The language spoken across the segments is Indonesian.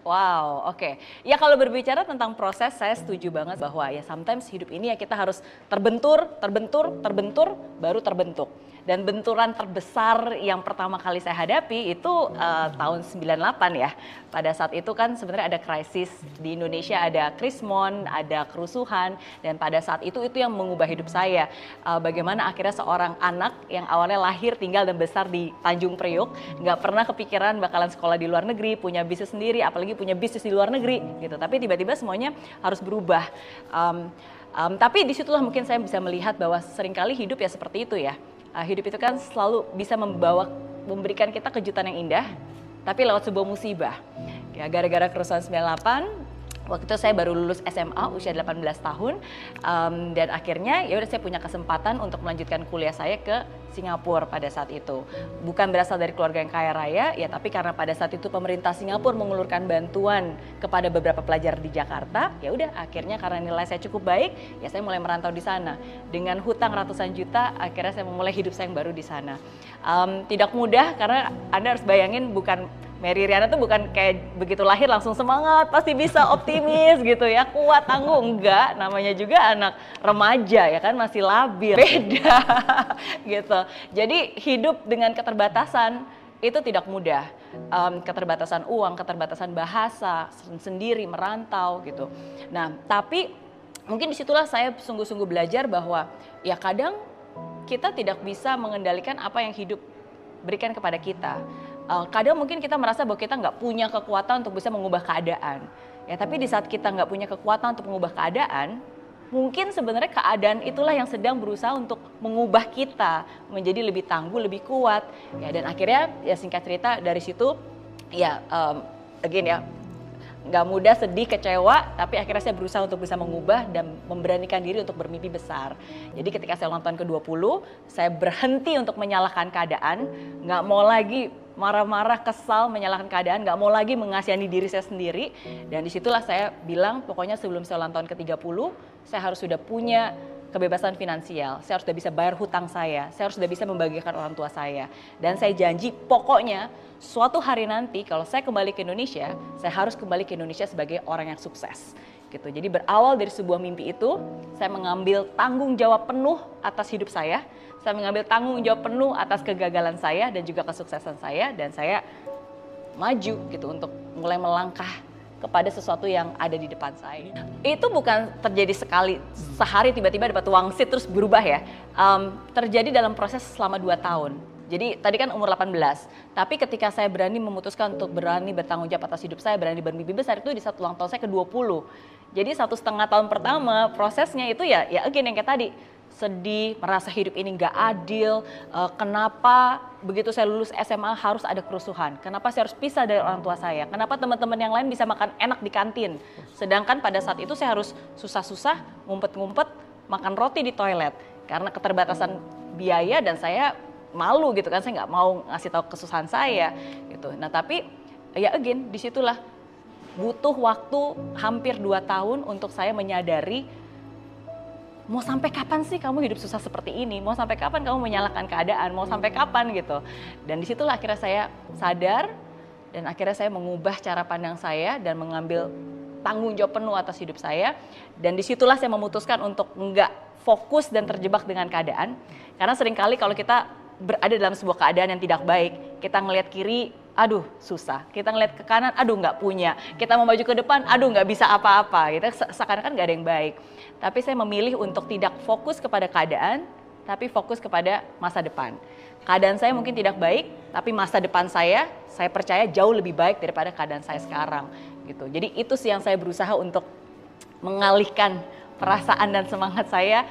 Wow, oke. Ya kalau berbicara tentang proses, saya setuju banget bahwa ya sometimes hidup ini ya kita harus terbentur, terbentur, terbentur, baru terbentuk. Dan benturan terbesar yang pertama kali saya hadapi itu uh, tahun 98 ya. Pada saat itu kan sebenarnya ada krisis di Indonesia, ada krismon, ada kerusuhan, dan pada saat itu itu yang mengubah hidup saya. Uh, bagaimana akhirnya seorang anak yang awalnya lahir, tinggal dan besar di Tanjung Priok, nggak pernah kepikiran bakalan sekolah di luar negeri, punya bisnis sendiri, apalagi punya bisnis di luar negeri gitu. Tapi tiba-tiba semuanya harus berubah. Um, um, tapi di situlah mungkin saya bisa melihat bahwa sering kali hidup ya seperti itu ya uh, hidup itu kan selalu bisa membawa memberikan kita kejutan yang indah tapi lewat sebuah musibah. Ya gara-gara kerusuhan 98 waktu itu saya baru lulus SMA usia 18 tahun um, dan akhirnya ya udah saya punya kesempatan untuk melanjutkan kuliah saya ke Singapura pada saat itu. Bukan berasal dari keluarga yang kaya raya ya tapi karena pada saat itu pemerintah Singapura mengulurkan bantuan kepada beberapa pelajar di Jakarta ya udah akhirnya karena nilai saya cukup baik ya saya mulai merantau di sana. Dengan hutang ratusan juta akhirnya saya memulai hidup saya yang baru di sana. Um, tidak mudah karena anda harus bayangin bukan Mary Riana tuh bukan kayak begitu lahir langsung semangat, pasti bisa optimis gitu ya, kuat, tangguh. Enggak, namanya juga anak remaja ya kan, masih labil. Beda gitu. Jadi hidup dengan keterbatasan itu tidak mudah. Um, keterbatasan uang, keterbatasan bahasa, sendiri, merantau gitu. Nah, tapi mungkin di situlah saya sungguh-sungguh belajar bahwa ya kadang kita tidak bisa mengendalikan apa yang hidup berikan kepada kita uh, kadang mungkin kita merasa bahwa kita nggak punya kekuatan untuk bisa mengubah keadaan. Ya, tapi di saat kita nggak punya kekuatan untuk mengubah keadaan, mungkin sebenarnya keadaan itulah yang sedang berusaha untuk mengubah kita menjadi lebih tangguh, lebih kuat. Ya, dan akhirnya ya singkat cerita dari situ ya um, again ya nggak mudah, sedih, kecewa, tapi akhirnya saya berusaha untuk bisa mengubah dan memberanikan diri untuk bermimpi besar. Jadi ketika saya ulang tahun ke-20, saya berhenti untuk menyalahkan keadaan, nggak mau lagi marah-marah, kesal, menyalahkan keadaan, nggak mau lagi mengasihani diri saya sendiri. Dan di situlah saya bilang, pokoknya sebelum saya ulang tahun ke-30, saya harus sudah punya kebebasan finansial, saya harus sudah bisa bayar hutang saya, saya harus sudah bisa membagikan orang tua saya. Dan saya janji pokoknya suatu hari nanti kalau saya kembali ke Indonesia, saya harus kembali ke Indonesia sebagai orang yang sukses. Gitu. Jadi berawal dari sebuah mimpi itu, saya mengambil tanggung jawab penuh atas hidup saya, saya mengambil tanggung jawab penuh atas kegagalan saya dan juga kesuksesan saya dan saya maju gitu untuk mulai melangkah kepada sesuatu yang ada di depan saya. Itu bukan terjadi sekali sehari tiba-tiba dapat wangsit terus berubah ya. Um, terjadi dalam proses selama 2 tahun. Jadi tadi kan umur 18, tapi ketika saya berani memutuskan untuk berani bertanggung jawab atas hidup saya, berani bermimpi besar itu di satu ulang tahun saya ke-20. Jadi satu setengah tahun pertama prosesnya itu ya ya again yang kayak tadi sedih, merasa hidup ini nggak adil, uh, kenapa begitu saya lulus SMA harus ada kerusuhan, kenapa saya harus pisah dari orang tua saya, kenapa teman-teman yang lain bisa makan enak di kantin, sedangkan pada saat itu saya harus susah-susah, ngumpet-ngumpet, makan roti di toilet, karena keterbatasan biaya dan saya malu gitu kan, saya nggak mau ngasih tahu kesusahan saya gitu. Nah tapi ya again di situlah butuh waktu hampir dua tahun untuk saya menyadari mau sampai kapan sih kamu hidup susah seperti ini? Mau sampai kapan kamu menyalahkan keadaan? Mau sampai kapan gitu? Dan di situlah akhirnya saya sadar dan akhirnya saya mengubah cara pandang saya dan mengambil tanggung jawab penuh atas hidup saya. Dan di situlah saya memutuskan untuk enggak fokus dan terjebak dengan keadaan. Karena sering kali kalau kita berada dalam sebuah keadaan yang tidak baik, kita ngelihat kiri, aduh susah. Kita ngeliat ke kanan, aduh nggak punya. Kita mau maju ke depan, aduh nggak bisa apa-apa. Gitu. Seakan-akan nggak ada yang baik. Tapi saya memilih untuk tidak fokus kepada keadaan, tapi fokus kepada masa depan. Keadaan saya mungkin tidak baik, tapi masa depan saya, saya percaya jauh lebih baik daripada keadaan saya sekarang. Gitu. Jadi itu sih yang saya berusaha untuk mengalihkan perasaan dan semangat saya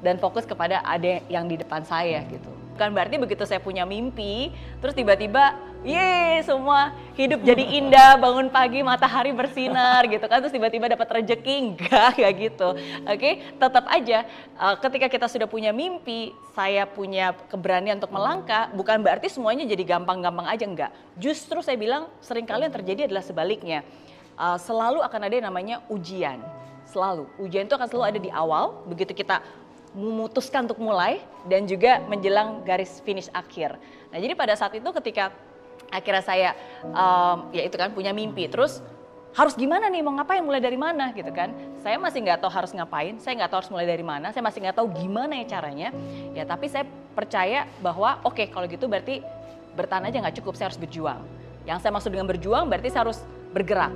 dan fokus kepada ada yang di depan saya gitu. Bukan berarti begitu saya punya mimpi, terus tiba-tiba ye semua hidup jadi indah bangun pagi matahari bersinar gitu kan terus tiba-tiba dapat rejeki. Enggak kayak gitu. Oke okay? tetap aja uh, ketika kita sudah punya mimpi saya punya keberanian untuk melangkah bukan berarti semuanya jadi gampang-gampang aja enggak. Justru saya bilang sering kali yang terjadi adalah sebaliknya. Uh, selalu akan ada yang namanya ujian. Selalu. Ujian itu akan selalu ada di awal begitu kita memutuskan untuk mulai dan juga menjelang garis finish akhir. Nah, jadi pada saat itu ketika akhirnya saya um, ya itu kan punya mimpi. Terus harus gimana nih? Mau ngapain? Mulai dari mana? Gitu kan. Saya masih nggak tahu harus ngapain. Saya nggak tahu harus mulai dari mana. Saya masih nggak tahu gimana ya caranya. Ya tapi saya percaya bahwa oke okay, kalau gitu berarti bertahan aja nggak cukup. Saya harus berjuang. Yang saya maksud dengan berjuang berarti saya harus bergerak.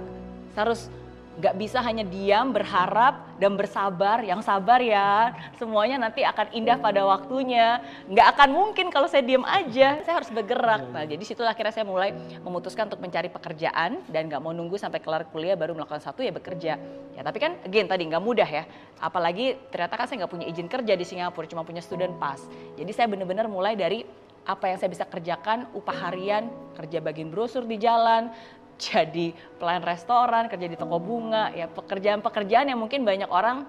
Saya harus nggak bisa hanya diam, berharap, dan bersabar. Yang sabar ya, semuanya nanti akan indah pada waktunya. Nggak akan mungkin kalau saya diam aja, saya harus bergerak. Nah, jadi situlah akhirnya saya mulai memutuskan untuk mencari pekerjaan dan nggak mau nunggu sampai kelar kuliah baru melakukan satu ya bekerja. Ya tapi kan, again tadi nggak mudah ya. Apalagi ternyata kan saya nggak punya izin kerja di Singapura, cuma punya student pass. Jadi saya benar-benar mulai dari apa yang saya bisa kerjakan, upah harian, kerja bagian brosur di jalan, jadi pelayan restoran, kerja di toko bunga, ya pekerjaan-pekerjaan yang mungkin banyak orang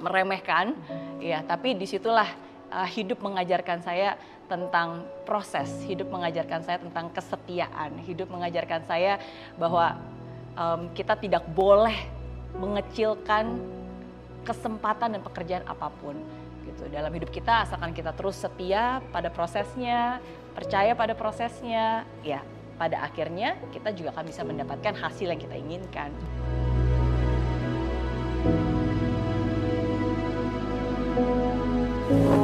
meremehkan, ya tapi di situlah uh, hidup mengajarkan saya tentang proses, hidup mengajarkan saya tentang kesetiaan, hidup mengajarkan saya bahwa um, kita tidak boleh mengecilkan kesempatan dan pekerjaan apa pun gitu. Dalam hidup kita asalkan kita terus setia pada prosesnya percaya pada prosesnya ya pada akhirnya kita juga akan bisa mendapatkan hasil yang kita inginkan. Di